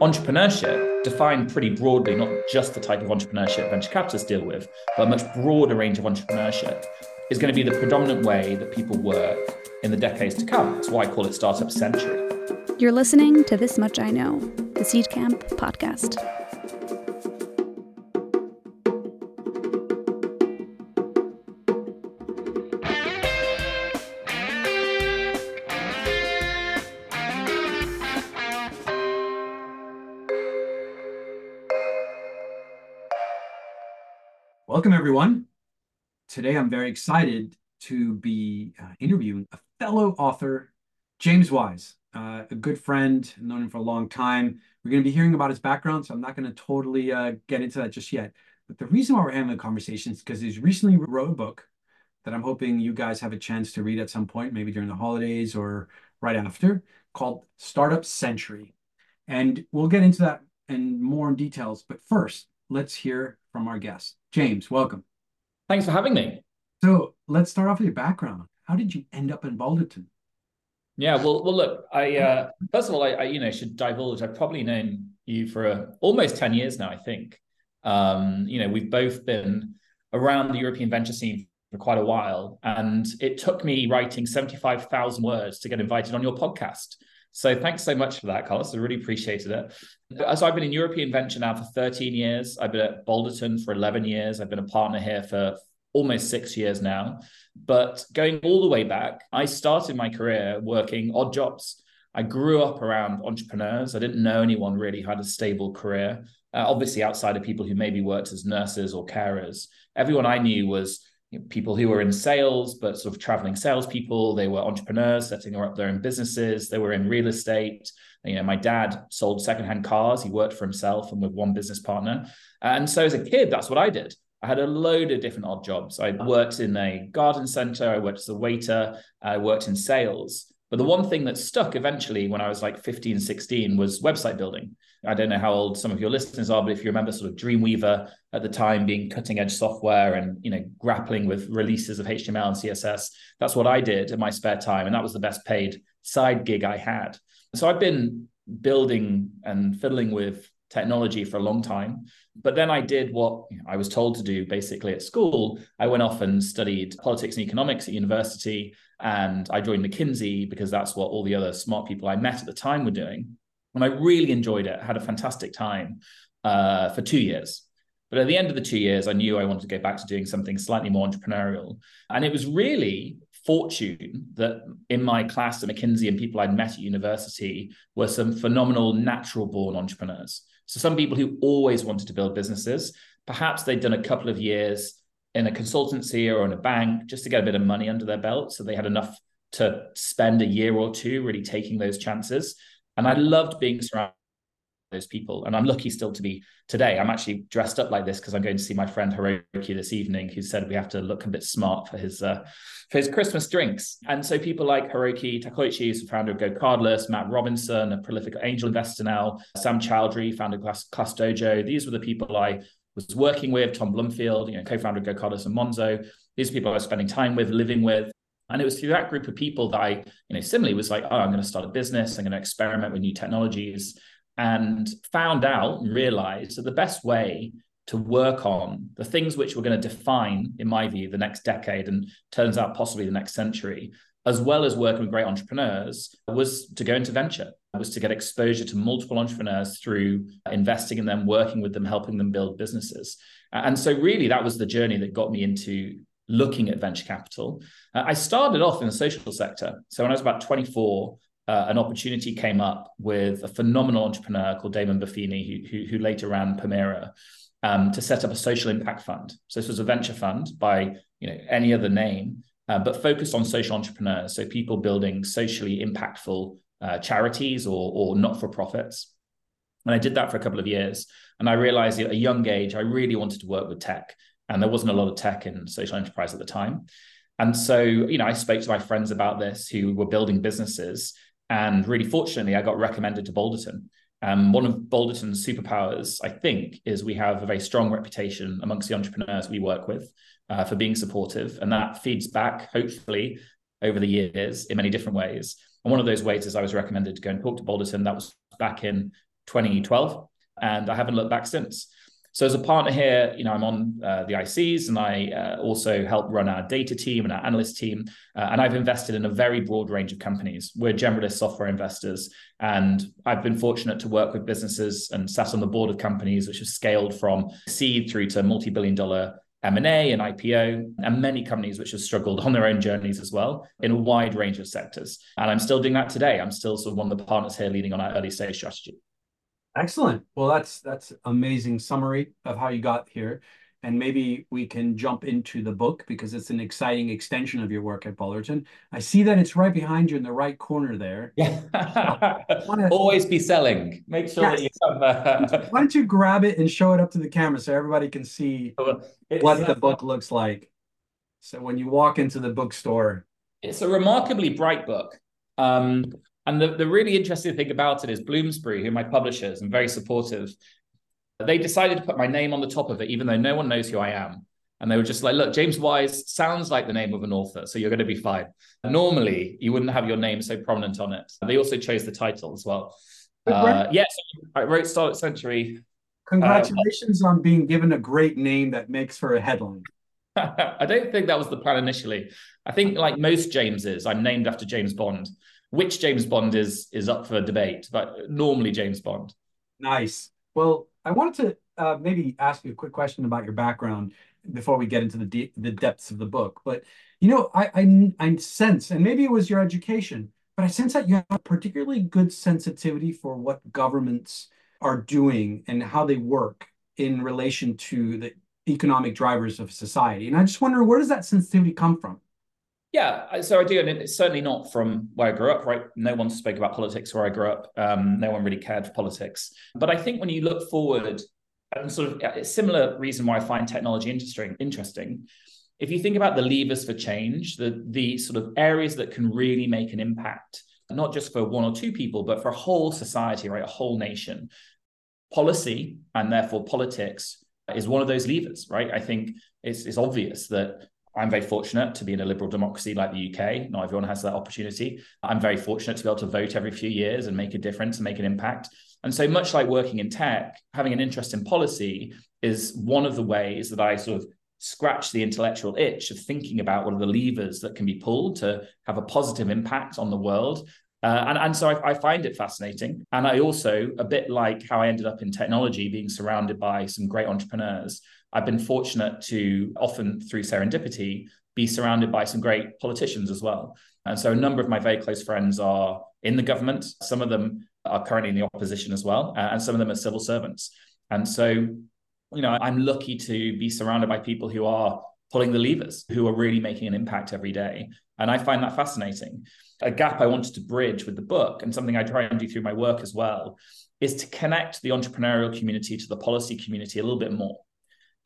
entrepreneurship, defined pretty broadly, not just the type of entrepreneurship venture capitalists deal with, but a much broader range of entrepreneurship, is going to be the predominant way that people work in the decades to come. That's why I call it Startup Century. You're listening to This Much I Know, the Seedcamp podcast. Everyone. Today, I'm very excited to be uh, interviewing a fellow author, James Wise, uh, a good friend, known him for a long time. We're going to be hearing about his background, so I'm not going to totally uh, get into that just yet. But the reason why we're having a conversation is because he's recently wrote a book that I'm hoping you guys have a chance to read at some point, maybe during the holidays or right after, called Startup Century. And we'll get into that and more in details. But first, let's hear from our guest. James, welcome. Thanks for having me. So let's start off with your background. How did you end up in Balderton? Yeah, well, well, look, I uh, first of all, I, I, you know should divulge. I've probably known you for uh, almost ten years now. I think, um, you know, we've both been around the European venture scene for quite a while, and it took me writing seventy-five thousand words to get invited on your podcast. So thanks so much for that, Carlos. I really appreciated it. So I've been in European venture now for 13 years. I've been at Balderton for 11 years. I've been a partner here for almost six years now. But going all the way back, I started my career working odd jobs. I grew up around entrepreneurs. I didn't know anyone really had a stable career. Uh, obviously, outside of people who maybe worked as nurses or carers, everyone I knew was you know, people who were in sales, but sort of traveling salespeople. They were entrepreneurs setting up their own businesses. They were in real estate. You know, my dad sold secondhand cars. He worked for himself and with one business partner. And so as a kid, that's what I did. I had a load of different odd jobs. I worked in a garden center. I worked as a waiter. I worked in sales. But the one thing that stuck eventually when I was like 15, 16 was website building. I don't know how old some of your listeners are, but if you remember sort of Dreamweaver at the time being cutting edge software and you know grappling with releases of HTML and CSS, that's what I did in my spare time. And that was the best paid side gig I had. So I've been building and fiddling with technology for a long time. But then I did what I was told to do basically at school. I went off and studied politics and economics at university, and I joined McKinsey because that's what all the other smart people I met at the time were doing. And I really enjoyed it, had a fantastic time uh, for two years. But at the end of the two years, I knew I wanted to go back to doing something slightly more entrepreneurial. And it was really fortune that in my class at McKinsey and people I'd met at university were some phenomenal natural born entrepreneurs. So some people who always wanted to build businesses, perhaps they'd done a couple of years in a consultancy or in a bank just to get a bit of money under their belt. So they had enough to spend a year or two really taking those chances. And I loved being surrounded those people. And I'm lucky still to be today. I'm actually dressed up like this because I'm going to see my friend Hiroki this evening, who said we have to look a bit smart for his uh, for his Christmas drinks. And so people like Hiroki Takeuchi, who's the founder of GoCardless, Matt Robinson, a prolific angel investor now, Sam Chaudhary, founder Class, ClassDojo. These were the people I was working with, Tom Blomfield, you know, co-founder of GoCardless and Monzo. These are people I was spending time with, living with. And it was through that group of people that I, you know, similarly was like, oh, I'm going to start a business. I'm going to experiment with new technologies and found out and realized that the best way to work on the things which were going to define, in my view, the next decade and turns out possibly the next century, as well as working with great entrepreneurs, was to go into venture, was to get exposure to multiple entrepreneurs through investing in them, working with them, helping them build businesses. And so, really, that was the journey that got me into looking at venture capital. Uh, I started off in the social sector. So, when I was about 24, uh, an opportunity came up with a phenomenal entrepreneur called Damon Buffini, who, who, who later ran Permira, um, to set up a social impact fund. So this was a venture fund by you know any other name, uh, but focused on social entrepreneurs, so people building socially impactful uh, charities or, or not for profits. And I did that for a couple of years, and I realized at a young age I really wanted to work with tech, and there wasn't a lot of tech in social enterprise at the time. And so, you know, I spoke to my friends about this who were building businesses, and really fortunately, I got recommended to Balderton. Um, one of Balderton's superpowers, I think, is we have a very strong reputation amongst the entrepreneurs we work with uh, for being supportive. And that feeds back, hopefully, over the years in many different ways. And one of those ways is I was recommended to go and talk to Balderton. That was back in 2012, and I haven't looked back since. So as a partner here, you know, I'm on uh, the ICs and I uh, also help run our data team and our analyst team. Uh, and I've invested in a very broad range of companies. We're generalist software investors. And I've been fortunate to work with businesses and sat on the board of companies which have scaled from seed through to multi-billion dollar M&A and IPO, and many companies which have struggled on their own journeys as well in a wide range of sectors. And I'm still doing that today. I'm still sort of one of the partners here leading on our early stage strategy. Excellent. Well, that's that's amazing summary of how you got here. And maybe we can jump into the book because it's an exciting extension of your work at Balderton. I see that it's right behind you in the right corner there. Yeah. wanna... Always be selling. Make sure yes. that you have. Uh... Why don't you grab it and show it up to the camera so everybody can see it's, what the book looks like? So when you walk into the bookstore, it's a remarkably bright book. Um, and the, the really interesting thing about it is Bloomsbury, who are my publishers and very supportive, they decided to put my name on the top of it, even though no one knows who I am. And they were just like, look, James Wise sounds like the name of an author, so you're going to be fine. Normally, you wouldn't have your name so prominent on it. They also chose the title as well. Uh, yes, I wrote Century. Congratulations uh, on being given a great name that makes for a headline. I don't think that was the plan initially. I think, like most Jameses, I'm named after James Bond which James Bond is is up for debate, but normally James Bond. Nice. Well, I wanted to uh, maybe ask you a quick question about your background before we get into the de- the depths of the book. But you know, I, I I sense, and maybe it was your education, but I sense that you have a particularly good sensitivity for what governments are doing and how they work in relation to the economic drivers of society. And I just wonder, where does that sensitivity come from? Yeah, so I do, and it's certainly not from where I grew up. Right, no one spoke about politics where I grew up. Um, no one really cared for politics. But I think when you look forward, and sort of a similar reason why I find technology interesting. Interesting, if you think about the levers for change, the the sort of areas that can really make an impact, not just for one or two people, but for a whole society, right, a whole nation. Policy and therefore politics is one of those levers, right? I think it's, it's obvious that I'm very fortunate to be in a liberal democracy like the UK. Not everyone has that opportunity. I'm very fortunate to be able to vote every few years and make a difference and make an impact. And so, much like working in tech, having an interest in policy is one of the ways that I sort of scratch the intellectual itch of thinking about what are the levers that can be pulled to have a positive impact on the world. Uh, and, and so I, I, find it fascinating. And I also, a bit like how I ended up in technology, being surrounded by some great entrepreneurs, I've been fortunate to often through serendipity be surrounded by some great politicians as well. And so a number of my very close friends are in the government. Some of them are currently in the opposition as well, uh, and some of them are civil servants. And so, you know, I'm lucky to be surrounded by people who are pulling the levers, who are really making an impact every day. And I find that fascinating. A gap I wanted to bridge with the book, and something I try and do through my work as well, is to connect the entrepreneurial community to the policy community a little bit more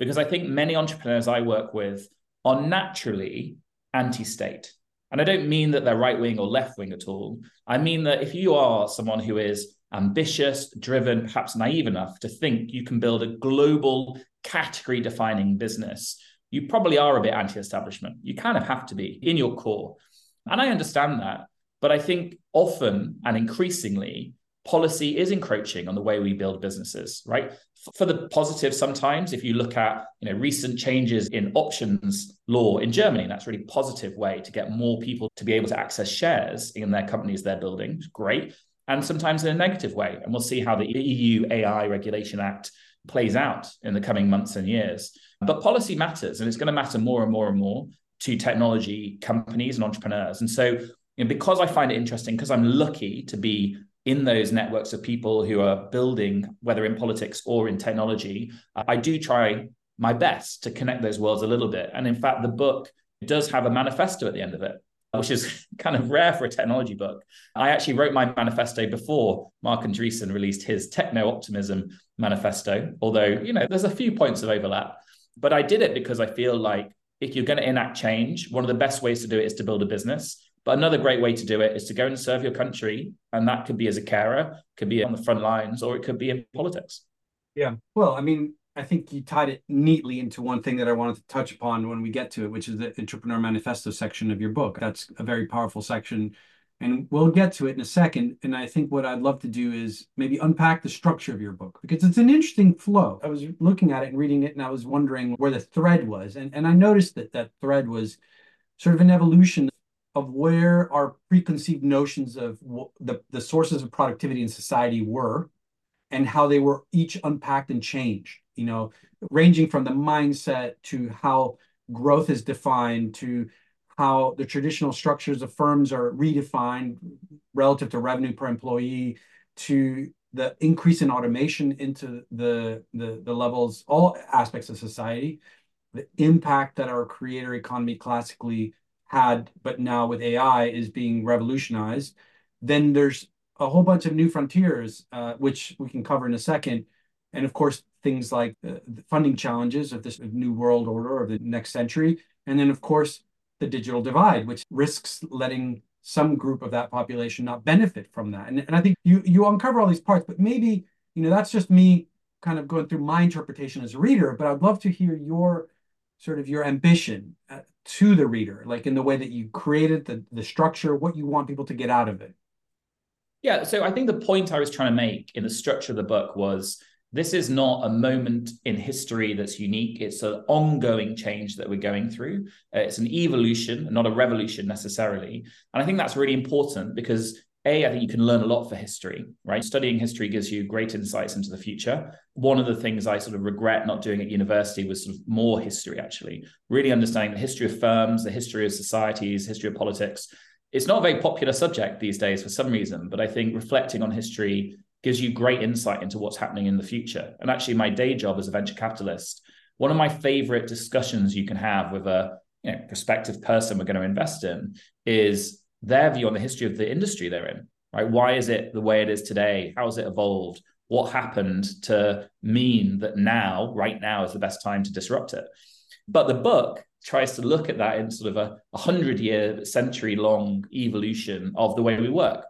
because I think many entrepreneurs I work with are naturally anti state. And I don't mean that they're right wing or left wing at all. I mean that if you are someone who is ambitious, driven, perhaps naive enough to think you can build a global category defining business, you probably are a bit anti establishment. You kind of have to be in your core. And I understand that. But I think often and increasingly, policy is encroaching on the way we build businesses, right? For the positive, sometimes if you look at you know recent changes in options law in Germany, that's a really positive way to get more people to be able to access shares in their companies they're building. Great. And sometimes in a negative way. And we'll see how the EU AI Regulation Act plays out in the coming months and years. But policy matters, and it's going to matter more and more and more to technology companies and entrepreneurs. And so, because I find it interesting, because I'm lucky to be in those networks of people who are building, whether in politics or in technology, I do try my best to connect those worlds a little bit. And in fact, the book does have a manifesto at the end of it, which is kind of rare for a technology book. I actually wrote my manifesto before Marc Andreessen released his techno optimism manifesto, although, you know, there's a few points of overlap. But I did it because I feel like if you're going to enact change, one of the best ways to do it is to build a business. But another great way to do it is to go and serve your country. And that could be as a carer, could be on the front lines, or it could be in politics. Yeah. Well, I mean, I think you tied it neatly into one thing that I wanted to touch upon when we get to it, which is the entrepreneur manifesto section of your book. That's a very powerful section. And we'll get to it in a second. And I think what I'd love to do is maybe unpack the structure of your book because it's an interesting flow. I was looking at it and reading it, and I was wondering where the thread was. And, and I noticed that that thread was sort of an evolution of where our preconceived notions of the, the sources of productivity in society were and how they were each unpacked and changed, you know, ranging from the mindset to how growth is defined to how the traditional structures of firms are redefined relative to revenue per employee to the increase in automation into the, the, the levels, all aspects of society, the impact that our creator economy classically had, but now with AI is being revolutionized. Then there's a whole bunch of new frontiers, uh, which we can cover in a second. And of course, things like the funding challenges of this new world order of the next century. And then, of course, the digital divide, which risks letting some group of that population not benefit from that. And, and I think you you uncover all these parts, but maybe you know that's just me kind of going through my interpretation as a reader. But I'd love to hear your sort of your ambition uh, to the reader, like in the way that you created the the structure, what you want people to get out of it. Yeah, so I think the point I was trying to make in the structure of the book was this is not a moment in history that's unique. It's an ongoing change that we're going through. Uh, it's an evolution, not a revolution necessarily. And I think that's really important because a, I think you can learn a lot for history, right? Studying history gives you great insights into the future. One of the things I sort of regret not doing at university was sort of more history, actually, really understanding the history of firms, the history of societies, history of politics. It's not a very popular subject these days for some reason, but I think reflecting on history gives you great insight into what's happening in the future. And actually, my day job as a venture capitalist, one of my favorite discussions you can have with a you know, prospective person we're going to invest in is their view on the history of the industry they're in. Right? Why is it the way it is today? How has it evolved? What happened to mean that now, right now, is the best time to disrupt it? But the book tries to look at that in sort of a, a hundred year, century long evolution of the way we work.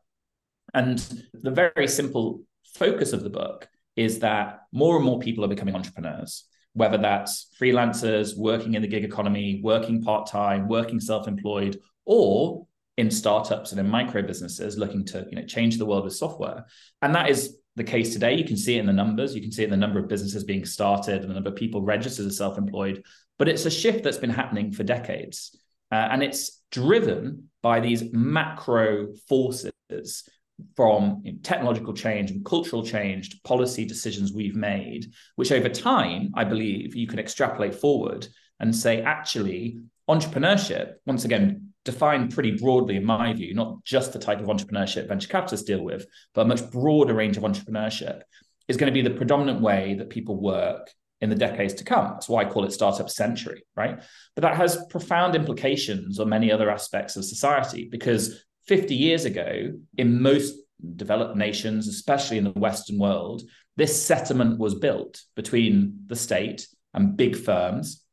And the very simple focus of the book is that more and more people are becoming entrepreneurs, whether that's freelancers working in the gig economy, working part time, working self employed, or in startups and in micro businesses looking to you know, change the world with software. And that is the case today. You can see it in the numbers. You can see it in the number of businesses being started and the number of people registered as self employed. But it's a shift that's been happening for decades. Uh, and it's driven by these macro forces from you know, technological change and cultural change to policy decisions we've made, which over time, I believe you can extrapolate forward and say, actually, entrepreneurship, once again, defined pretty broadly, in my view, not just the type of entrepreneurship venture capitalists deal with, but a much broader range of entrepreneurship, is going to be the predominant way that people work in the decades to come. That's why I call it startup century, right? But that has profound implications on many other aspects of society because 50 years ago, in most developed nations, especially in the Western world, this settlement was built between the state and big firms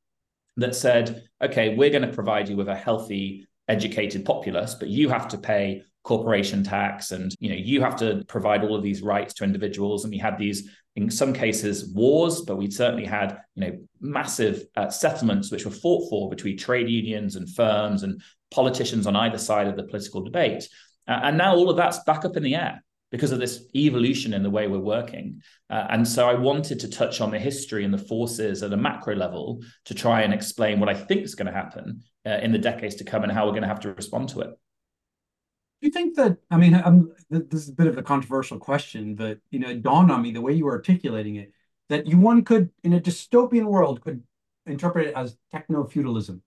that said, okay, we're going to provide you with a healthy, educated populace, but you have to pay corporation tax and you know you have to provide all of these rights to individuals and we had these in some cases wars but we certainly had you know massive uh, settlements which were fought for between trade unions and firms and politicians on either side of the political debate. Uh, and now all of that's back up in the air because of this evolution in the way we're working. Uh, and so I wanted to touch on the history and the forces at a macro level to try and explain what I think is going to happen uh, in the decades to come and how we're going to have to respond to it. Do you think that, I mean, I'm, this is a bit of a controversial question, but, you know, it dawned on me the way you were articulating it, that you one could, in a dystopian world, could interpret it as techno-feudalism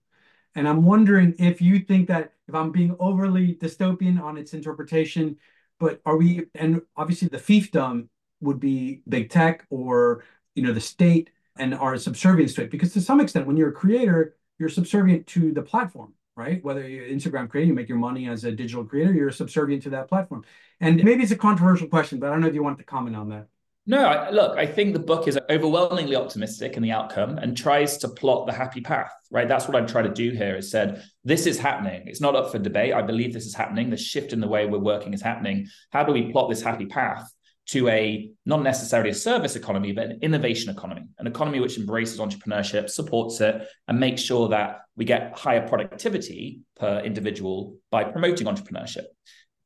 and I'm wondering if you think that if I'm being overly dystopian on its interpretation, but are we, and obviously the fiefdom would be big tech or, you know, the state and are subservient to it. Because to some extent, when you're a creator, you're subservient to the platform, right? Whether you're Instagram creator, you make your money as a digital creator, you're subservient to that platform. And maybe it's a controversial question, but I don't know if you want to comment on that. No, I, look, I think the book is overwhelmingly optimistic in the outcome and tries to plot the happy path, right? That's what I'm trying to do here is said, this is happening. It's not up for debate. I believe this is happening. The shift in the way we're working is happening. How do we plot this happy path to a not necessarily a service economy, but an innovation economy, an economy which embraces entrepreneurship, supports it, and makes sure that we get higher productivity per individual by promoting entrepreneurship.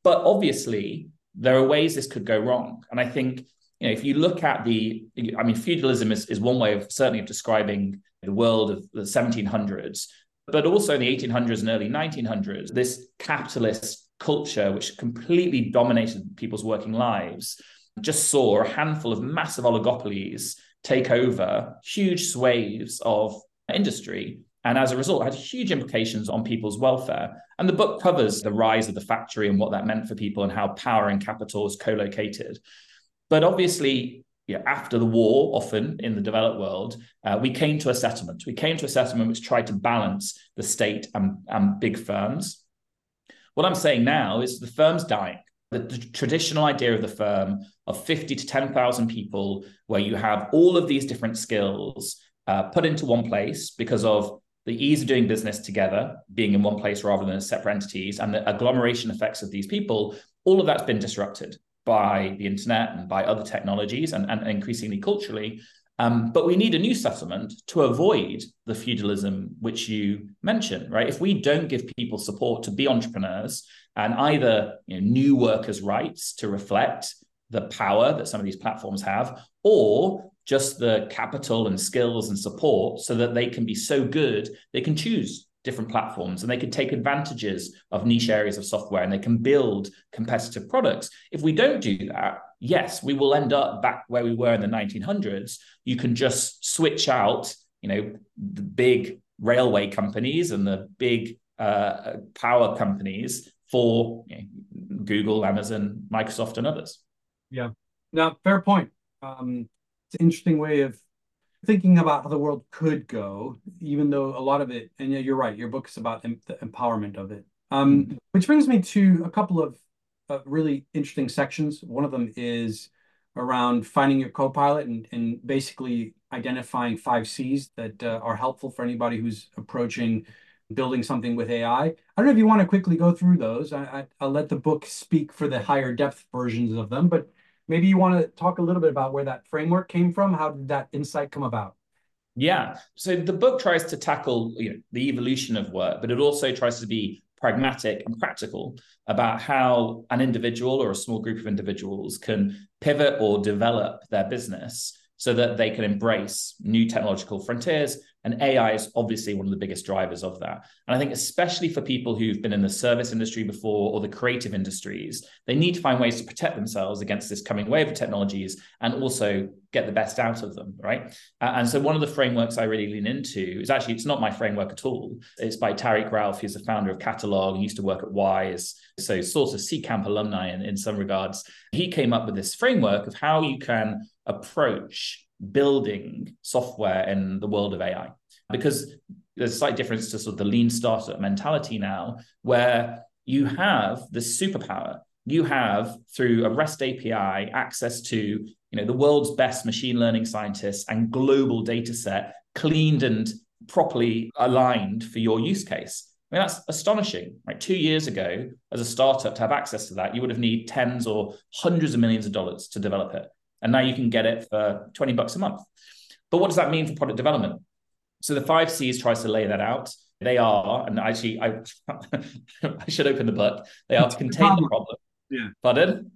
But obviously, there are ways this could go wrong. And I think, you know, if you look at the, I mean, feudalism is, is one way of certainly of describing the world of the 1700s, but also in the 1800s and early 1900s, this capitalist culture, which completely dominated people's working lives, just saw a handful of massive oligopolies take over huge swathes of industry. And as a result, had huge implications on people's welfare. And the book covers the rise of the factory and what that meant for people and how power and capital is co located. But obviously, after the war, often in the developed world, uh, we came to a settlement. We came to a settlement which tried to balance the state and, and big firms. What I'm saying now is the firm's dying. The, the traditional idea of the firm of 50 to 10,000 people, where you have all of these different skills uh, put into one place because of the ease of doing business together, being in one place rather than as separate entities, and the agglomeration effects of these people, all of that's been disrupted by the internet and by other technologies and, and increasingly culturally. Um, but we need a new settlement to avoid the feudalism which you mentioned, right? If we don't give people support to be entrepreneurs and either you know, new workers' rights to reflect the power that some of these platforms have, or just the capital and skills and support so that they can be so good they can choose different platforms and they can take advantages of niche areas of software and they can build competitive products. If we don't do that, yes, we will end up back where we were in the 1900s. You can just switch out, you know, the big railway companies and the big uh, power companies for you know, Google, Amazon, Microsoft, and others. Yeah. Now, fair point. Um, it's an interesting way of thinking about how the world could go, even though a lot of it, and yeah, you're right, your book is about em- the empowerment of it. Um, mm-hmm. Which brings me to a couple of uh, really interesting sections. One of them is around finding your co-pilot and, and basically identifying five C's that uh, are helpful for anybody who's approaching building something with AI. I don't know if you want to quickly go through those. I, I, will let the book speak for the higher depth versions of them, but maybe you want to talk a little bit about where that framework came from. How did that insight come about? Yeah. So the book tries to tackle you know, the evolution of work, but it also tries to be pragmatic and practical about how an individual or a small group of individuals can pivot or develop their business so that they can embrace new technological frontiers and AI is obviously one of the biggest drivers of that. And I think, especially for people who've been in the service industry before or the creative industries, they need to find ways to protect themselves against this coming wave of technologies and also get the best out of them, right? Uh, and so, one of the frameworks I really lean into is actually, it's not my framework at all. It's by Tariq Rauf, who's the founder of Qatalog and used to work at Wise. So, sort of Seedcamp alumni in, in some regards. He came up with this framework of how you can approach building software in the world of AI because there's a slight difference to sort of the lean startup mentality now, where you have the superpower. You have through a REST API access to you know the world's best machine learning scientists and global data set cleaned and properly aligned for your use case. I mean, that's astonishing. Right, two years ago, as a startup, to have access to that, you would have need tens or hundreds of millions of dollars to develop it, and now you can get it for twenty bucks a month. But what does that mean for product development? So the five C's tries to lay that out. They are, and actually, I, I should open the book. They are to contain the problem. the problem. Yeah. Pardon?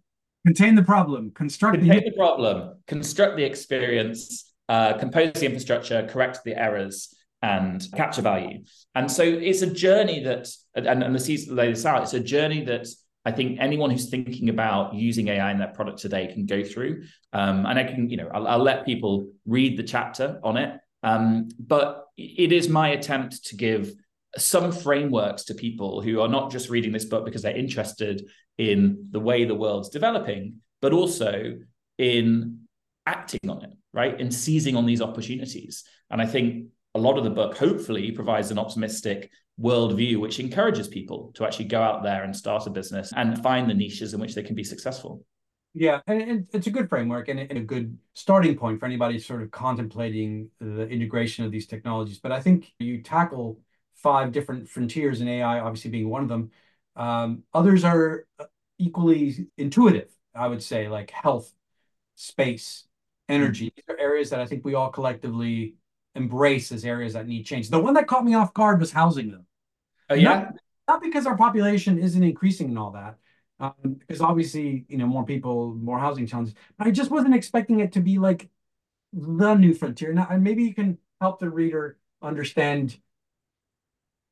Contain the problem. Construct contain the, the problem. Construct the experience. Uh, compose the infrastructure. Correct the errors. And capture value. And so it's a journey that, and, and the C's lay this out. It's a journey that I think anyone who's thinking about using AI in their product today can go through. Um, and I can, you know, I'll, I'll, let people read the chapter on it. Um, but it is my attempt to give some frameworks to people who are not just reading this book because they're interested in the way the world's developing, but also in acting on it, right? In seizing on these opportunities. And I think a lot of the book hopefully provides an optimistic worldview which encourages people to actually go out there and start a business and find the niches in which they can be successful. Yeah, and it's a good framework and a good starting point for anybody sort of contemplating the integration of these technologies. But I think you tackle five different frontiers in AI, obviously being one of them. Um, others are equally intuitive, I would say, like health, space, energy. Mm-hmm. These are areas that I think we all collectively embrace as areas that need change. The one that caught me off guard was housing them. Oh, yeah. Not, not because our population isn't increasing and all that, um, because obviously, you know, more people, more housing challenges. But I just wasn't expecting it to be like the new frontier. Now, and maybe you can help the reader understand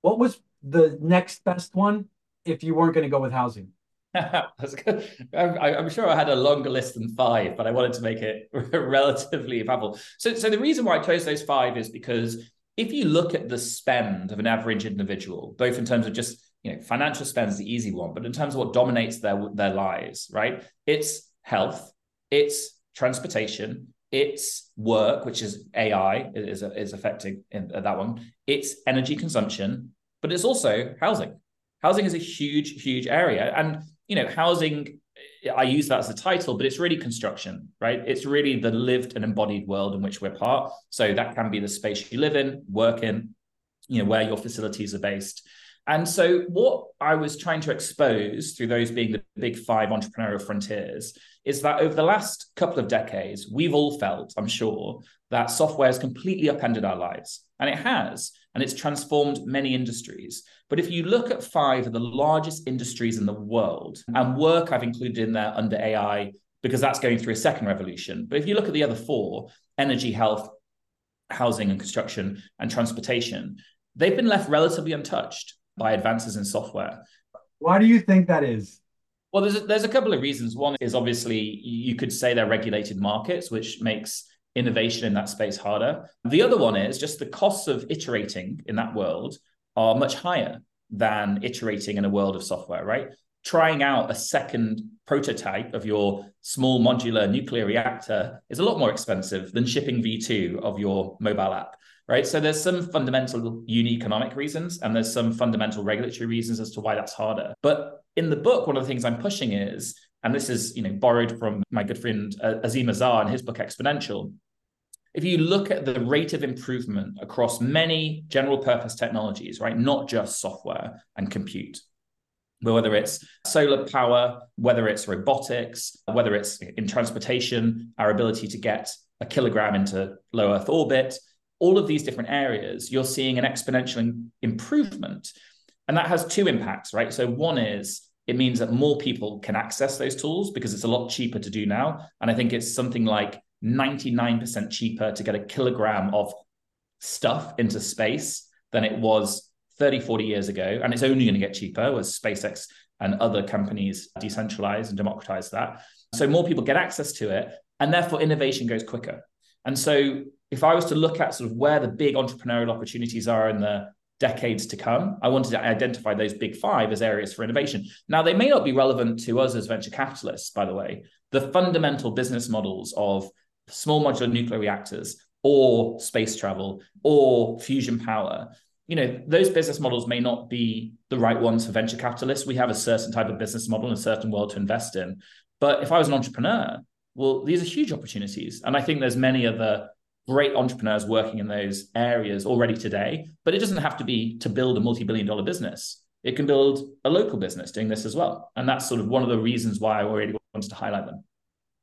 what was the next best one if you weren't going to go with housing. That's good. I, am sure I had a longer list than five, but I wanted to make it relatively available. So, so the reason why I chose those five is because if you look at the spend of an average individual, both in terms of just you know financial spend is the easy one, but in terms of what dominates their their lives, right? It's health, it's transportation, it's work, which is AI is is affecting in, uh, that one. It's energy consumption, but it's also housing. Housing is a huge, huge area, and you know, housing. I use that as a title, but it's really construction, right? It's really the lived and embodied world in which we're part. So that can be the space you live in, work in, you know, where your facilities are based. And so, what I was trying to expose through those being the big five entrepreneurial frontiers is that over the last couple of decades, we've all felt, I'm sure, that software has completely upended our lives. And it has, and it's transformed many industries. But if you look at five of the largest industries in the world, and work I've included in there under AI, because that's going through a second revolution. But if you look at the other four energy, health, housing and construction, and transportation they've been left relatively untouched by advances in software. Why do you think that is? Well, there's a, there's a couple of reasons. One is obviously you could say they're regulated markets, which makes innovation in that space harder. The other one is just the costs of iterating in that world are much higher than iterating in a world of software, right? Trying out a second prototype of your small modular nuclear reactor is a lot more expensive than shipping V2 of your mobile app right? So there's some fundamental unit economic reasons and there's some fundamental regulatory reasons as to why that's harder. But in the book, one of the things I'm pushing is, and this is you know borrowed from my good friend uh, Azeem Azhar in his book Exponential. If you look at the rate of improvement across many general purpose technologies, right, not just software and compute, but whether it's solar power, whether it's robotics, whether it's in transportation, our ability to get a kilogram into low Earth orbit, all of these different areas, you're seeing an exponential improvement. And that has two impacts, right? So, one is it means that more people can access those tools because it's a lot cheaper to do now. And I think it's something like 99% cheaper to get a kilogram of stuff into space than it was 30, 40 years ago. And it's only going to get cheaper as SpaceX and other companies decentralize and democratize that. So more people get access to it, and therefore innovation goes quicker. And so if I was to look at sort of where the big entrepreneurial opportunities are in the decades to come, I wanted to identify those big five as areas for innovation. Now, they may not be relevant to us as venture capitalists, by the way. The fundamental business models of small modular nuclear reactors or space travel or fusion power, you know, those business models may not be the right ones for venture capitalists. We have a certain type of business model in a certain world to invest in. But if I was an entrepreneur, well, these are huge opportunities. And I think there's many other great entrepreneurs working in those areas already today. But it doesn't have to be to build a multi-billion dollar business. It can build a local business doing this as well. And that's sort of one of the reasons why I already wanted to highlight them.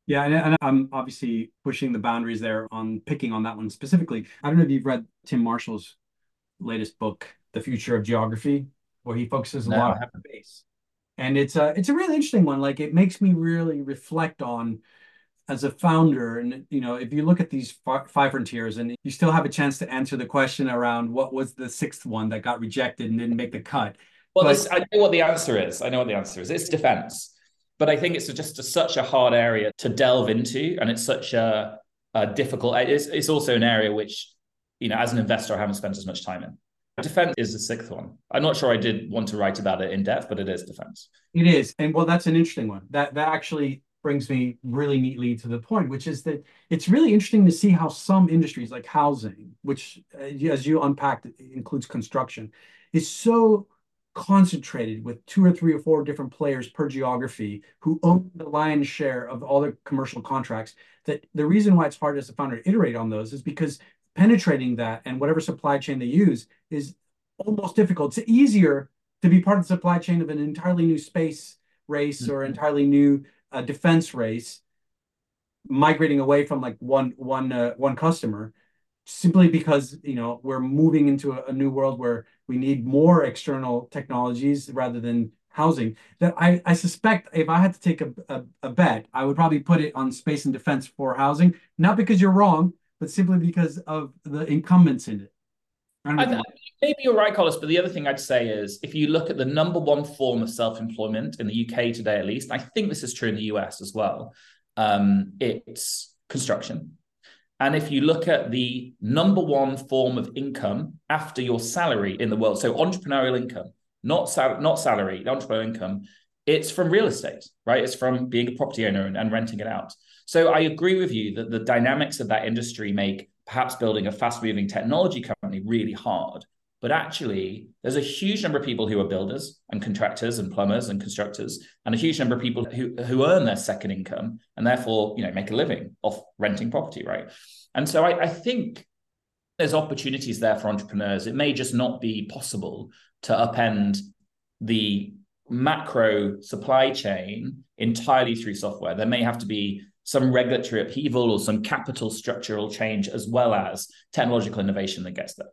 Yeah, and, and, I'm obviously pushing the boundaries there on picking on that one specifically. I don't know if you've read Tim Marshall's latest book, The Future of Geography, where he focuses a no, lot on space. And it's a it's a really interesting one. Like it makes me really reflect on as a founder and you know if you look at these five frontiers and you still have a chance to answer the question around what was the sixth one that got rejected and didn't make the cut well but, this, i know what the answer is i know what the answer is it's defense but i think it's just a, such a hard area to delve into and it's such a, a difficult it's, it's also an area which you know as an investor i haven't spent as much time in. Defense is the sixth one. I'm not sure i did want to write about it in depth but it is defense. It is. And well that's an interesting one. That that actually brings me really neatly to the point, which is that it's really interesting to see how some industries like housing, which uh, as you unpacked includes construction, is so concentrated with two or three or four different players per geography who own the lion's share of all the commercial contracts that the reason why it's hard as a founder to iterate on those is because penetrating that and whatever supply chain they use is almost difficult. It's easier to be part of the supply chain of an entirely new space race mm-hmm. or entirely new a defense race migrating away from like one one uh, one customer simply because you know we're moving into a, a, new world where we need more external technologies rather than housing that I, I suspect if I had to take a, a, a, bet, I would probably put it on space and defense for housing, not because you're wrong, but simply because of the incumbents in it. I, maybe you're right, Carlos. But the other thing I'd say is if you look at the number one form of self employment in the UK today, at least, I think this is true in the US as well, um, it's construction. And if you look at the number one form of income after your salary in the world, so entrepreneurial income, not sal- not salary, entrepreneurial income, it's from real estate, right? It's from being a property owner and, and renting it out. So I agree with you that the dynamics of that industry make perhaps building a fast moving technology company really hard. But actually, there's a huge number of people who are builders and contractors and plumbers and constructors, and a huge number of people who, who earn their second income and therefore, you know, make a living off renting property, right? And so I, I think there's opportunities there for entrepreneurs. It may just not be possible to upend the macro supply chain entirely through software. There may have to be some regulatory upheaval or some capital structural change as well as technological innovation that gets there.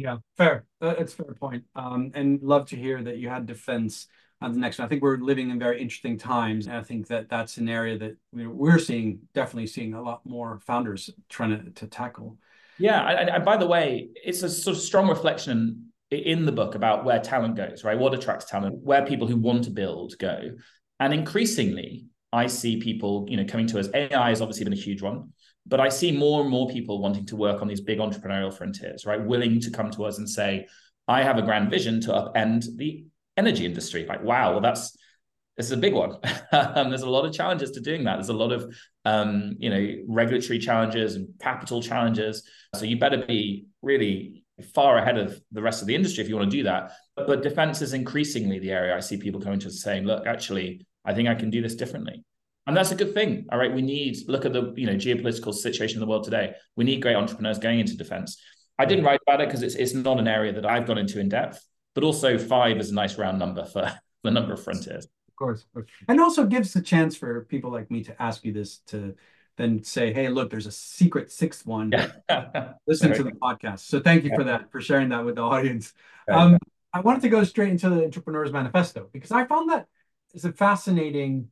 Yeah, fair. That's fair point. Um, and love to hear that you had defense on the next one. I think we're living in very interesting times. And I think that that's an area that we're seeing, definitely seeing a lot more founders trying to, to tackle. Yeah. And, and by the way, it's a sort of strong reflection in the book about where talent goes, right? What attracts talent, where people who want to build go. And increasingly, I see people, you know, coming to us. AI has obviously been a huge one, but I see more and more people wanting to work on these big entrepreneurial frontiers, right? Willing to come to us and say, I have a grand vision to upend the energy industry. Like, wow, well, that's this is a big one. um, there's a lot of challenges to doing that. There's a lot of um, you know regulatory challenges and capital challenges. So you better be really far ahead of the rest of the industry if you want to do that. But, but defense is increasingly the area I see people coming to saying, look, actually, I think I can do this differently. And that's a good thing. All right. We need look at the you know geopolitical situation in the world today. We need great entrepreneurs going into defense. I didn't write about it because it's it's not an area that I've gone into in depth, but also five is a nice round number for the number of frontiers. Of course. And also gives the chance for people like me to ask you this to then say, hey, look, there's a secret sixth one. Yeah. Listen to the podcast. So thank you yeah. for that, for sharing that with the audience. Um, I wanted to go straight into the Entrepreneur's Manifesto because I found that it's a fascinating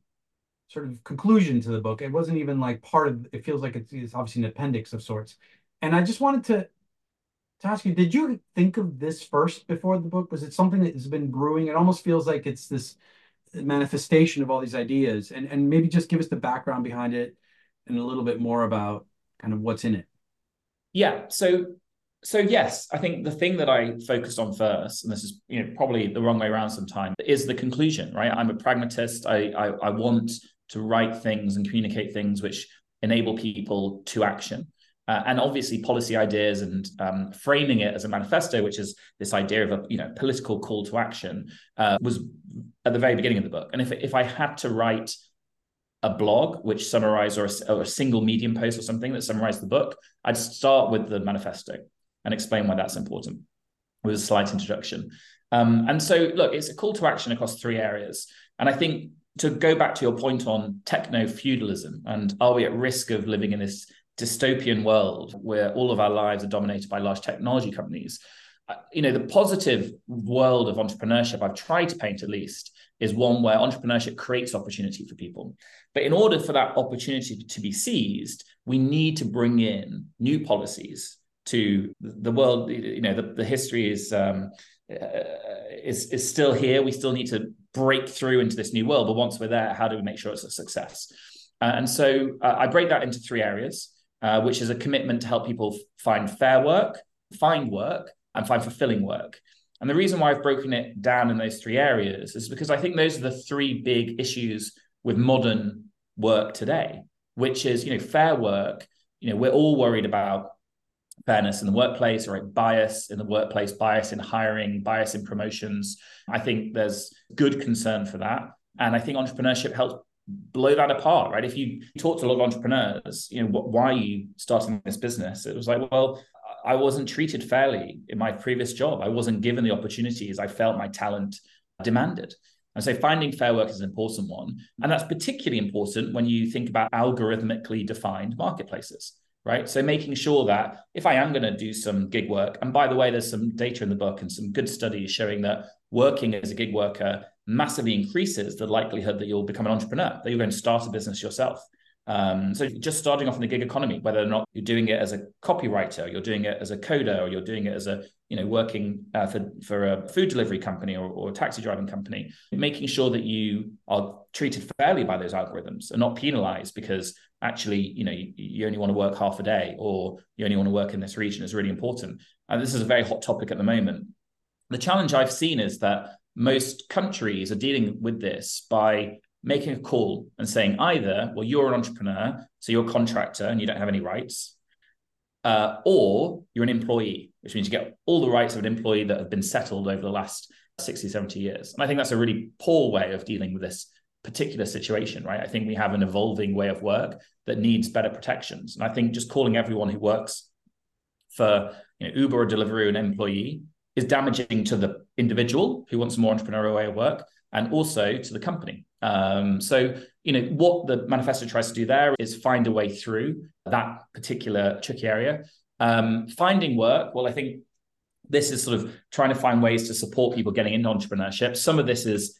sort of conclusion to the book. It wasn't even like part of it feels like it's, it's obviously an appendix of sorts. And I just wanted to to ask you, did you think of this first before the book? Was it something that has been brewing? It almost feels like it's this manifestation of all these ideas. And and maybe just give us the background behind it and a little bit more about kind of what's in it. Yeah. So so yes, I think the thing that I focused on first, and this is you know probably the wrong way around sometimes, is the conclusion. Right, I'm a pragmatist. I, I, I want to write things and communicate things which enable people to action. Uh, and obviously, policy ideas and um, framing it as a manifesto, which is this idea of a you know political call to action, uh, was at the very beginning of the book. And if if I had to write a blog which summarized or a, or a single medium post or something that summarized the book, I'd start with the manifesto and explain why that's important with a slight introduction. Um, and so, look, it's a call to action across three areas. And I think to go back to your point on techno feudalism and are we at risk of living in this dystopian world where all of our lives are dominated by large technology companies? Uh, you know, the positive world of entrepreneurship, I've tried to paint at least, is one where entrepreneurship creates opportunity for people. But in order for that opportunity to be seized, we need to bring in new policies to the world. You know, the, the history is um, is is still here. We still need to break through into this new world. But once we're there, how do we make sure it's a success? Uh, and so uh, I break that into three areas, uh, which is a commitment to help people find fair work, find work, and find fulfilling work. And the reason why I've broken it down in those three areas is because I think those are the three big issues with modern work today, which is you know fair work. You know, we're all worried about fairness in the workplace, or right? bias in the workplace, bias in hiring, bias in promotions. I think there's good concern for that. And I think entrepreneurship helps blow that apart, right? If you talk to a lot of entrepreneurs, you know, why are you starting this business? It was like, well, I wasn't treated fairly in my previous job. I wasn't given the opportunities I felt my talent demanded. And so finding fair work is an important one. And that's particularly important when you think about algorithmically defined marketplaces right? So making sure that if I am going to do some gig work, and by the way, there's some data in the book and some good studies showing that working as a gig worker massively increases the likelihood that you'll become an entrepreneur, that you're going to start a business yourself. Um, so just starting off in the gig economy, whether or not you're doing it as a copywriter, you're doing it as a coder, or you're doing it as a you know working uh, for for a food delivery company or, or a taxi driving company, making sure that you are treated fairly by those algorithms and not penalized because actually you know you, you only want to work half a day or you only want to work in this region is really important. And this is a very hot topic at the moment. The challenge I've seen is that most countries are dealing with this by making a call and saying either, well, you're an entrepreneur, so you're a contractor and you don't have any rights, uh, or you're an employee, which means you get all the rights of an employee that have been settled over the last 60, 70 years. And I think that's a really poor way of dealing with this particular situation, right? I think we have an evolving way of work that needs better protections. And I think just calling everyone who works for you know, Uber or Deliveroo an employee is damaging to the individual who wants a more entrepreneurial way of work and also to the company. Um, so, you know, what the manifesto tries to do there is find a way through that particular tricky area. Um, finding work, well, I think this is sort of trying to find ways to support people getting into entrepreneurship. Some of this is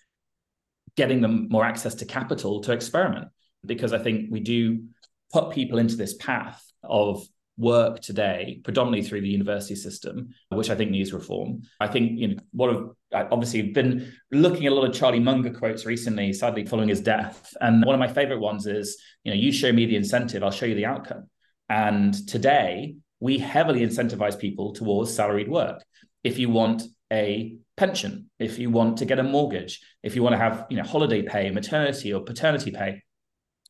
getting them more access to capital to experiment, because I think we do put people into this path of work today, predominantly through the university system, which I think needs reform. I think, you know, what of obviously been looking at a lot of Charlie Munger quotes recently, sadly following his death. And one of my favorite ones is, you know, you show me the incentive, I'll show you the outcome. And today we heavily incentivize people towards salaried work. If you want a pension, if you want to get a mortgage, if you want to have, you know, holiday pay, maternity or paternity pay,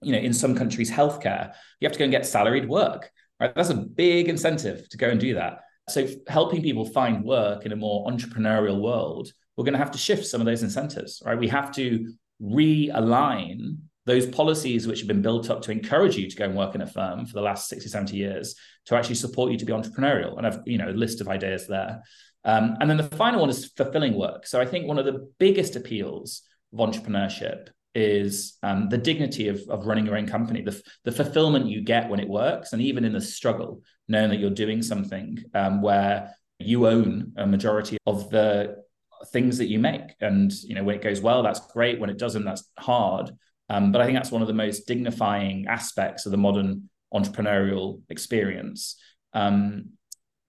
you know, in some countries, healthcare, you have to go and get salaried work. Right? That's a big incentive to go and do that. So helping people find work in a more entrepreneurial world, we're going to have to shift some of those incentives, right? We have to realign those policies which have been built up to encourage you to go and work in a firm for the last 60, 70 years to actually support you to be entrepreneurial. And I've, you know, a list of ideas there. Um, and then the final one is fulfilling work. So I think one of the biggest appeals of entrepreneurship is um, the dignity of, of running your own company, the, the fulfillment you get when it works, and even in the struggle, knowing that you're doing something um, where you own a majority of the things that you make. And you know, when it goes well, that's great. When it doesn't, that's hard. Um, but I think that's one of the most dignifying aspects of the modern entrepreneurial experience. Um,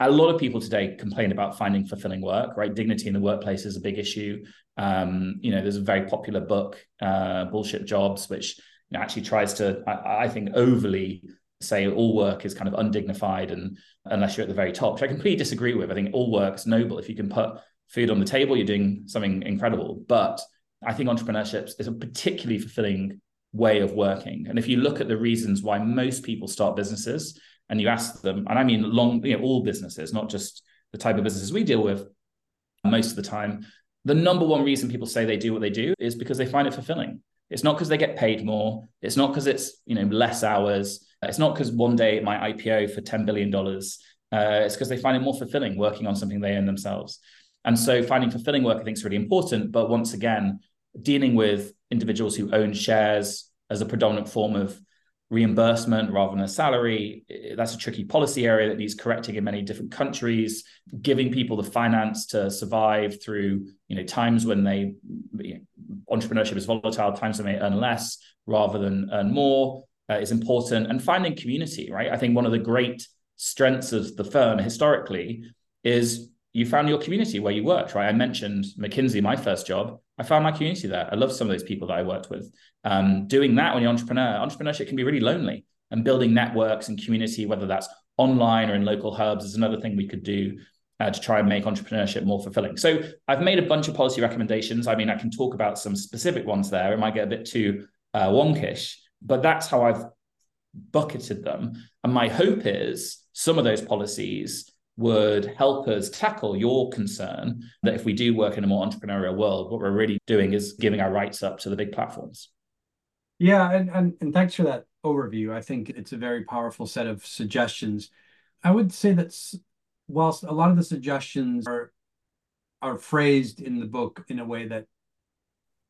a lot of people today complain about finding fulfilling work, right? Dignity in the workplace is a big issue. Um, you know, there's a very popular book, uh, Bullshit Jobs, which you know, actually tries to, I, I, think, overly say all work is kind of undignified and unless you're at the very top, which I completely disagree with. I think all work's noble. If you can put food on the table, you're doing something incredible. But I think entrepreneurship is a particularly fulfilling way of working. And if you look at the reasons why most people start businesses, and you ask them, and I mean long, you know, all businesses, not just the type of businesses we deal with most of the time, the number one reason people say they do what they do is because they find it fulfilling. It's not because they get paid more. It's not because it's you know less hours. It's not because one day my IPO for ten billion dollars. Uh, it's because they find it more fulfilling working on something they own themselves. And so finding fulfilling work, I think, is really important. But once again, dealing with individuals who own shares as a predominant form of reimbursement rather than a salary. That's a tricky policy area that needs correcting in many different countries. Giving people the finance to survive through you know times when they you know, entrepreneurship is volatile, times when they earn less rather than earn more uh, is important. And finding community, right? I think one of the great strengths of the firm historically is you found your community where you worked, right? I mentioned McKinsey, my first job. I found my community there. I love some of those people that I worked with. Um, doing that when you're entrepreneur, entrepreneurship can be really lonely. And building networks and community, whether that's online or in local hubs, is another thing we could do uh, to try and make entrepreneurship more fulfilling. So I've made a bunch of policy recommendations. I mean, I can talk about some specific ones there. It might get a bit too uh, wonkish, but that's how I've bucketed them. And my hope is some of those policies would help us tackle your concern that if we do work in a more entrepreneurial world, what we're really doing is giving our rights up to the big platforms. Yeah, and, and, and thanks for that overview. I think it's a very powerful set of suggestions. I would say that whilst a lot of the suggestions are are phrased in the book in a way that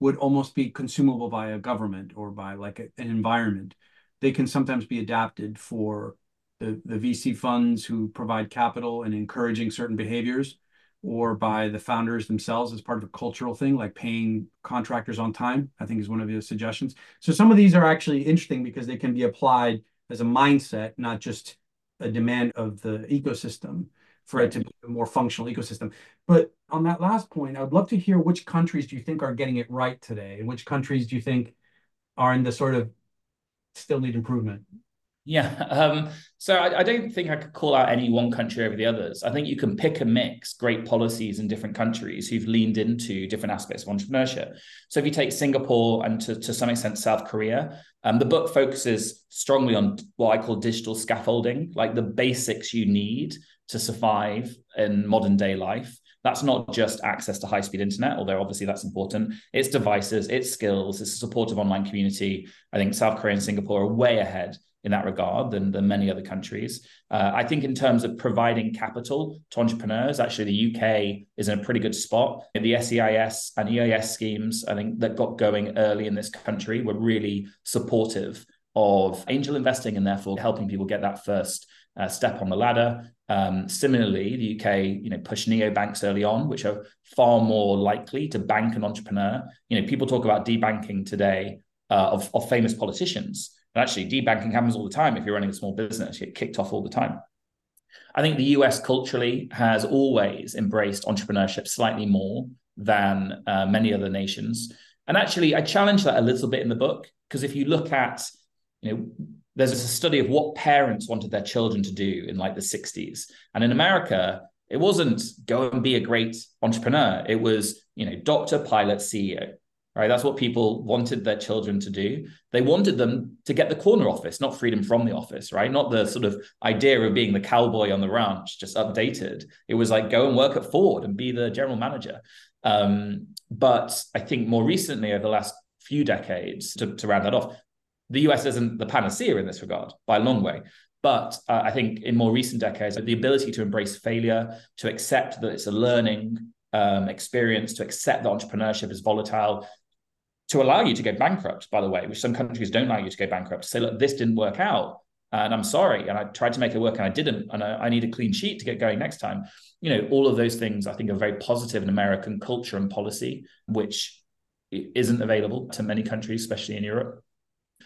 would almost be consumable by a government or by like a, an environment, they can sometimes be adapted for the, the VC funds who provide capital and encouraging certain behaviors. or by the founders themselves as part of a cultural thing, like paying contractors on time, I think is one of the suggestions. So some of these are actually interesting because they can be applied as a mindset, not just a demand of the ecosystem for it to be a more functional ecosystem. But on that last point, I would love to hear which countries do you think are getting it right today, and which countries do you think are in the sort of still need improvement? Yeah. Um, so I, I, don't think I could call out any one country over the others. I think you can pick and mix great policies in different countries who've leaned into different aspects of entrepreneurship. So if you take Singapore and to, to some extent South Korea, um, the book focuses strongly on what I call digital scaffolding, like the basics you need to survive in modern day life. That's not just access to high speed internet, although obviously that's important. It's devices, it's skills, it's a supportive online community. I think South Korea and Singapore are way ahead in that regard than, than many other countries. Uh, I think in terms of providing capital to entrepreneurs, actually the UK is in a pretty good spot. The SEIS and EIS schemes, I think that got going early in this country were really supportive of angel investing and therefore helping people get that first uh, step on the ladder. Um, similarly, the UK, you know, pushed neobanks early on, which are far more likely to bank an entrepreneur. You know, people talk about debanking today uh, of, of famous politicians. But actually, debanking happens all the time. If you're running a small business, you get kicked off all the time. I think the US culturally has always embraced entrepreneurship slightly more than uh, many other nations. And actually, I challenge that a little bit in the book because if you look at, you know, there's a study of what parents wanted their children to do in like the 60s. And in America, it wasn't go and be a great entrepreneur. It was, you know, doctor, pilot, CEO right? That's what people wanted their children to do. They wanted them to get the corner office, not freedom from the office, right? Not the sort of idea of being the cowboy on the ranch, just updated. It was like go and work at Ford and be the general manager. Um, but I think more recently, over the last few decades, to, to round that off, the US isn't the panacea in this regard by a long way. But uh, I think in more recent decades, the ability to embrace failure, to accept that it's a learning um, experience, to accept that entrepreneurship is volatile, to allow you to go bankrupt, by the way, which some countries don't allow you to go bankrupt, say, look, this didn't work out. And I'm sorry. And I tried to make it work and I didn't. And I, I need a clean sheet to get going next time. You know, all of those things I think are very positive in American culture and policy, which isn't available to many countries, especially in Europe.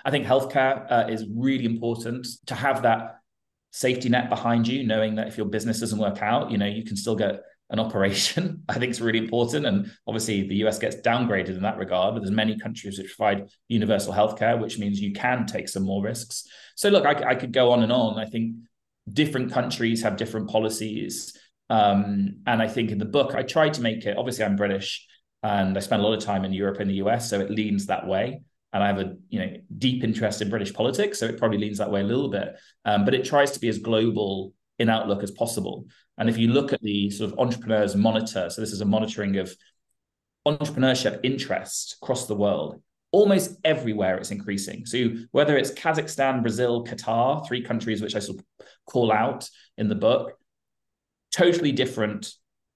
I think healthcare uh, is really important to have that safety net behind you, knowing that if your business doesn't work out, you know, you can still get an operation, I think is really important. And obviously, the US gets downgraded in that regard. But there's many countries which provide universal healthcare, which means you can take some more risks. So, look, I, I could go on and on. I think different countries have different policies. Um, and I think in the book, I tried to make it obviously, I'm British and I spent a lot of time in Europe and the US. So it leans that way. And I have a you know deep interest in British politics, so it probably leans that way a little bit. Um, but it tries to be as global in outlook as possible. And if you look at the sort of entrepreneurs monitor, so this is a monitoring of entrepreneurship interest across the world, almost everywhere it's increasing. So whether it's Kazakhstan, Brazil, Qatar, three countries which I sort of call out in the book, totally different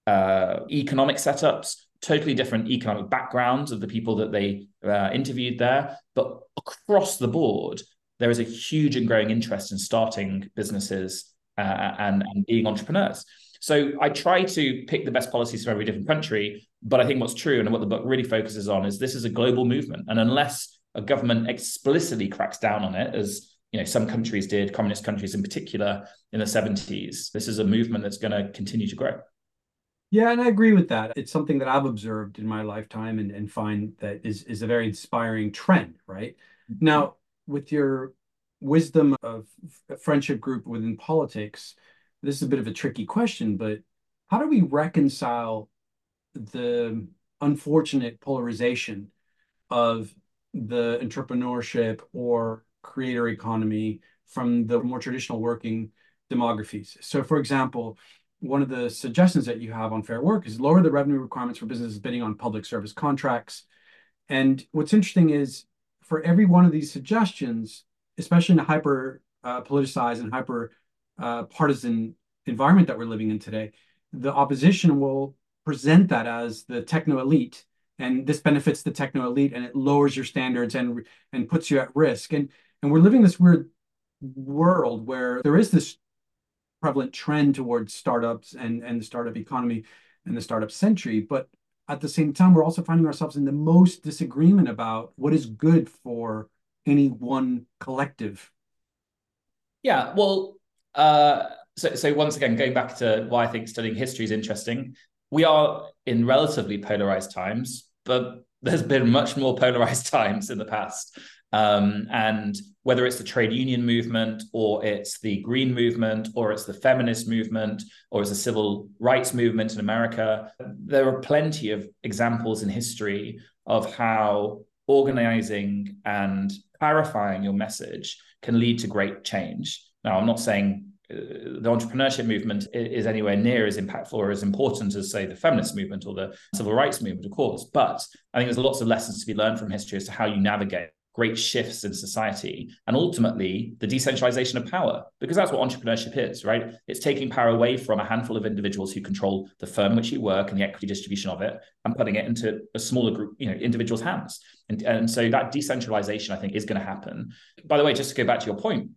uh, economic setups, totally different economic backgrounds of the people that they uh, interviewed there, but across the board, there is a huge and growing interest in starting businesses uh, and, and being entrepreneurs. So I try to pick the best policies from every different country. But I think what's true and what the book really focuses on is this is a global movement. And unless a government explicitly cracks down on it, as you know, some countries did, communist countries in particular in the 70s, this is a movement that's going to continue to grow. Yeah, and I agree with that. It's something that I've observed in my lifetime and, and find that is, is a very inspiring trend, right? Mm-hmm. Now, with your wisdom of a friendship group within politics, this is a bit of a tricky question, but how do we reconcile the unfortunate polarization of the entrepreneurship or creator economy from the more traditional working demographies? So, for example, one of the suggestions that you have on Fair Work is lower the revenue requirements for businesses bidding on public service contracts. And what's interesting is for every one of these suggestions, especially in a hyper uh, politicized and hyper uh, partisan environment that we're living in today, the opposition will present that as the techno elite, and this benefits the techno elite, and it lowers your standards and and puts you at risk. And and we're living this weird world where there is this prevalent trend towards startups and and the startup economy. and the startup century. But at the same time, we're also finding ourselves in the most disagreement about what is good for any one collective. Yeah, well, uh, so, so once again, going back to why I think studying history is interesting, we are in relatively polarized times, but there's been much more polarized times in the past. Um, and whether it's the trade union movement or it's the green movement or it's the feminist movement or it's the civil rights movement in America, there are plenty of examples in history of how organizing and clarifying your message can lead to great change. Now, I'm not saying uh, the entrepreneurship movement is anywhere near as impactful or as important as, say, the feminist movement or the civil rights movement, of course. But I think there's lots of lessons to be learned from history as to how you navigate great shifts in society and ultimately the decentralization of power because that's what entrepreneurship is right it's taking power away from a handful of individuals who control the firm in which you work and the equity distribution of it and putting it into a smaller group you know individuals hands and, and so that decentralization i think is going to happen by the way just to go back to your point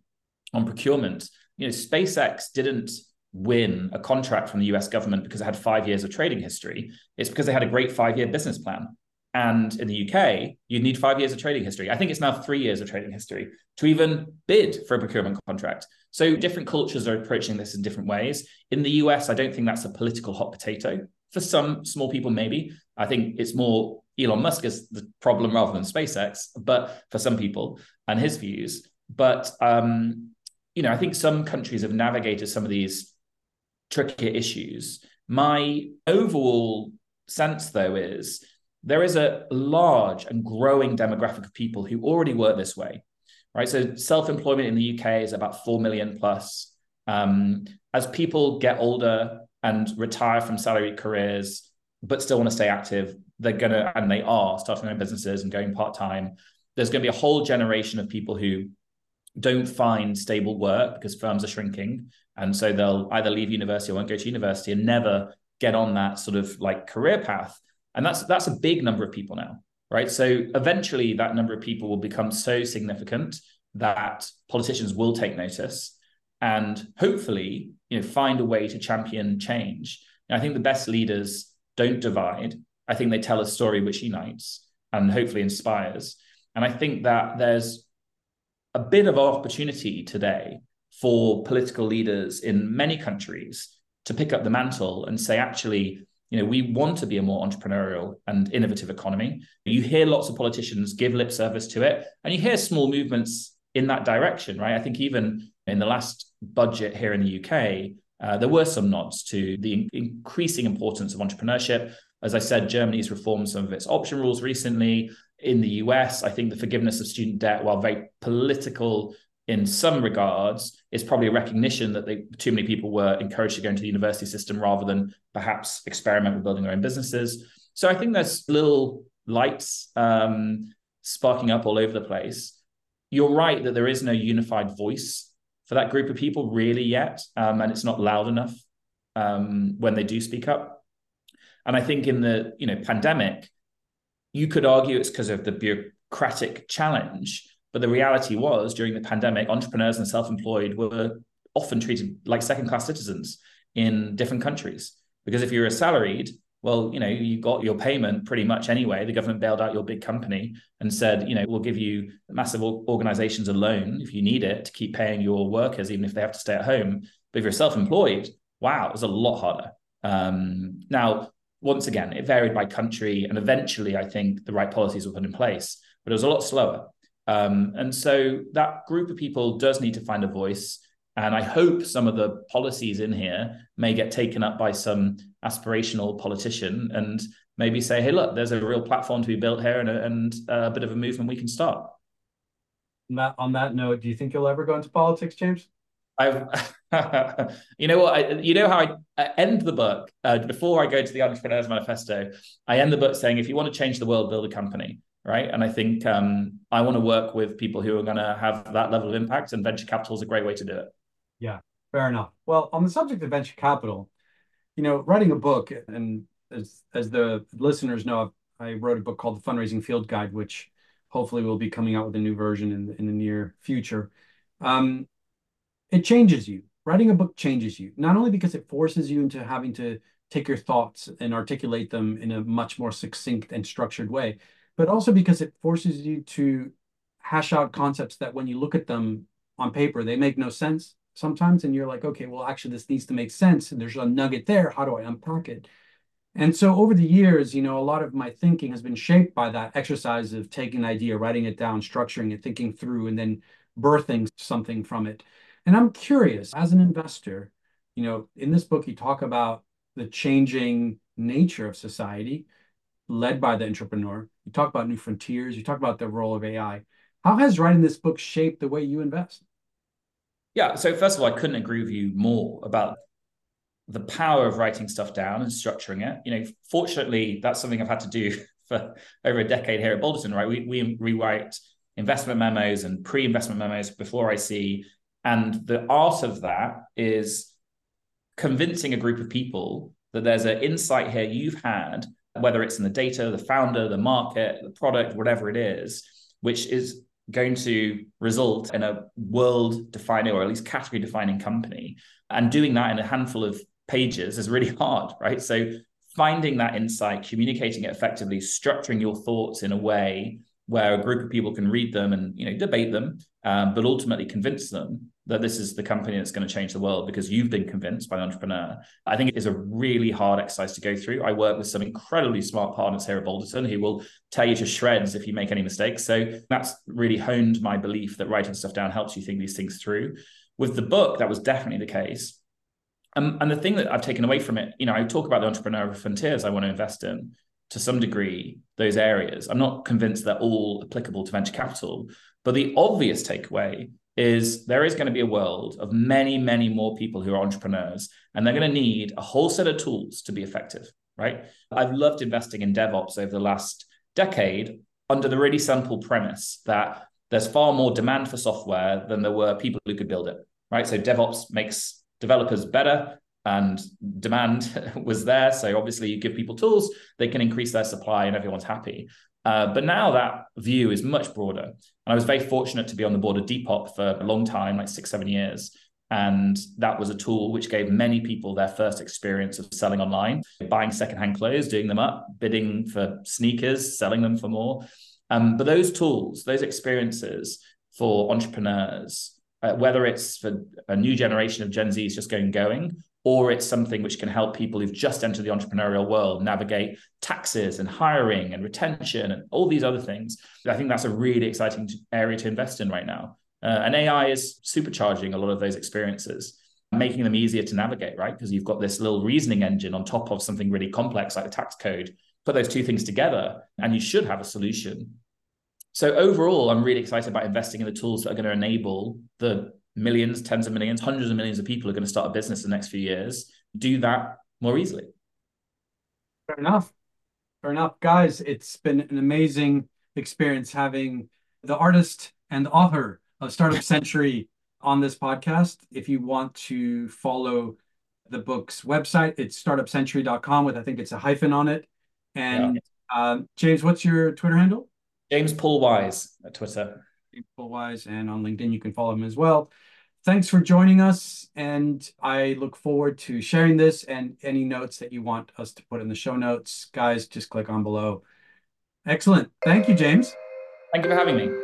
on procurement you know spacex didn't win a contract from the US government because it had five years of trading history. It's because they had a great five year business plan. And in the UK, you'd need five years of trading history. I think it's now three years of trading history to even bid for a procurement contract. So different cultures are approaching this in different ways. In the US, I don't think that's a political hot potato. For some small people, maybe. I think it's more Elon Musk is the problem rather than SpaceX, but for some people and his views. But um, you know, I think some countries have navigated some of these trickier issues. My overall sense, though, is there is a large and growing demographic of people who already work this way, right? So self-employment in the UK is about 4 million plus. Um, as people get older and retire from salaried careers, but still want to stay active, they're going to, and they are starting their own businesses and going part-time. There's going to be a whole generation of people who don't find stable work because firms are shrinking. And so they'll either leave university or won't go to university and never get on that sort of like career path and that's that's a big number of people now right? So eventually that number of people will become so significant that politicians will take notice and hopefully you know find a way to champion change. And i think the best leaders don't divide. I think they tell a story which unites and hopefully inspires. And i think that there's a bit of opportunity today for political leaders in many countries to pick up the mantle and say actually you know, we want to be a more entrepreneurial and innovative economy. You hear lots of politicians give lip service to it, and you hear small movements in that direction, right? I think even in the last budget here in the UK, uh, there were some nods to the in- increasing importance of entrepreneurship. As I said, Germany's reformed some of its option rules recently. In the US, I think the forgiveness of student debt, while very political in some regards is probably a recognition that they, too many people were encouraged to go into the university system rather than perhaps experiment with building their own businesses. So I think there's little lights um, sparking up all over the place. You're right that there is no unified voice for that group of people really yet, um, and it's not loud enough um, when they do speak up. And I think in the you know pandemic, you could argue it's because of the bureaucratic challenge but the reality was during the pandemic, entrepreneurs and self employed were often treated like second class citizens in different countries. Because if you're a salaried, well, you know, you got your payment pretty much anyway. The government bailed out your big company and said, you know, we'll give you massive organizations a loan if you need it to keep paying your workers, even if they have to stay at home. But if you're self employed, wow, it was a lot harder. Um, now, once again, it varied by country. And eventually, I think the right policies were put in place, but it was a lot slower. Um, and so that group of people does need to find a voice. And I hope some of the policies in here may get taken up by some aspirational politician and maybe say, hey, look, there's a real platform to be built here and a, and a bit of a movement we can start. Matt, on that note, do you think you'll ever go into politics, James? I've, you know what, I, you know how I end the book uh, before I go to the Entrepreneurs Manifesto. I end the book saying, if you want to change the world, build a company right? And I think um, I want to work with people who are going to have that level of impact, and venture capital is a great way to do it. Yeah, fair enough. Well, on the subject of venture capital, you know, writing a book, and as as the listeners know, I wrote a book called The Fundraising Field Guide, which hopefully will be coming out with a new version in the, in the near future. Um, it changes you. Writing a book changes you, not only because it forces you into having to take your thoughts and articulate them in a much more succinct and structured way, but also because it forces you to hash out concepts that when you look at them on paper, they make no sense sometimes. And you're like, okay, well, actually, this needs to make sense. And there's a nugget there. How do I unpack it? And so over the years, you know, a lot of my thinking has been shaped by that exercise of taking an idea, writing it down, structuring it, thinking through, and then birthing something from it. And I'm curious, as an investor, you know, in this book, you talk about the changing nature of society led by the entrepreneur. You talk about new frontiers, you talk about the role of AI. How has writing this book shaped the way you invest? Yeah. So, first of all, I couldn't agree with you more about the power of writing stuff down and structuring it. You know, fortunately, that's something I've had to do for over a decade here at Balderton, right? We, we rewrite investment memos and pre investment memos before I see. And the art of that is convincing a group of people that there's an insight here you've had, whether it's in the data, the founder, the market, the product, whatever it is, which is going to result in a world defining or at least category defining company. And doing that in a handful of pages is really hard, right? So finding that insight, communicating it effectively, structuring your thoughts in a way where a group of people can read them and you know debate them, um, but ultimately convince them that this is the company that's going to change the world because you've been convinced by the entrepreneur. I think it is a really hard exercise to go through. I work with some incredibly smart partners here at Balderton who will tear you to shreds if you make any mistakes. So that's really honed my belief that writing stuff down helps you think these things through. With the book, that was definitely the case. Um, and the thing that I've taken away from it, you know, I talk about the entrepreneurial frontiers I want to invest in to some degree, those areas. I'm not convinced they're all applicable to venture capital, but the obvious takeaway is there is going to be a world of many, many more people who are entrepreneurs, and they're going to need a whole set of tools to be effective, right? I've loved investing in DevOps over the last decade under the really simple premise that there's far more demand for software than there were people who could build it, right? So DevOps makes developers better and demand was there. So obviously you give people tools, they can increase their supply and everyone's happy. Uh, but now that view is much broader. And I was very fortunate to be on the board of Depop for a long time, like six, seven years. And that was a tool which gave many people their first experience of selling online, buying secondhand clothes, doing them up, bidding for sneakers, selling them for more. Um, but those tools, those experiences for entrepreneurs, uh, whether it's for a new generation of Gen Zs just going going, or it's something which can help people who've just entered the entrepreneurial world navigate taxes and hiring and retention and all these other things. I think that's a really exciting area to invest in right now. Uh, and AI is supercharging a lot of those experiences, making them easier to navigate, right? Because you've got this little reasoning engine on top of something really complex like the tax code. Put those two things together, and you should have a solution. So overall, I'm really excited about investing in the tools that are going to enable the millions, tens of millions, hundreds of millions of people are going to start a business in the next few years do that more easily. Fair enough. Fair enough. Guys, it's been an amazing experience having the artist and author of Startup Century on this podcast. If you want to follow the book's website, it's startupcentury.com with I think it's a hyphen on it. And yeah. um, James, what's your Twitter handle? James Paul Wise at Twitter. Wise, and on LinkedIn, you can follow him as well. Thanks for joining us, and I look forward to sharing this and any notes that you want us to put in the show notes. Guys, just click on below. Excellent. Thank you, James. Thank you for having me.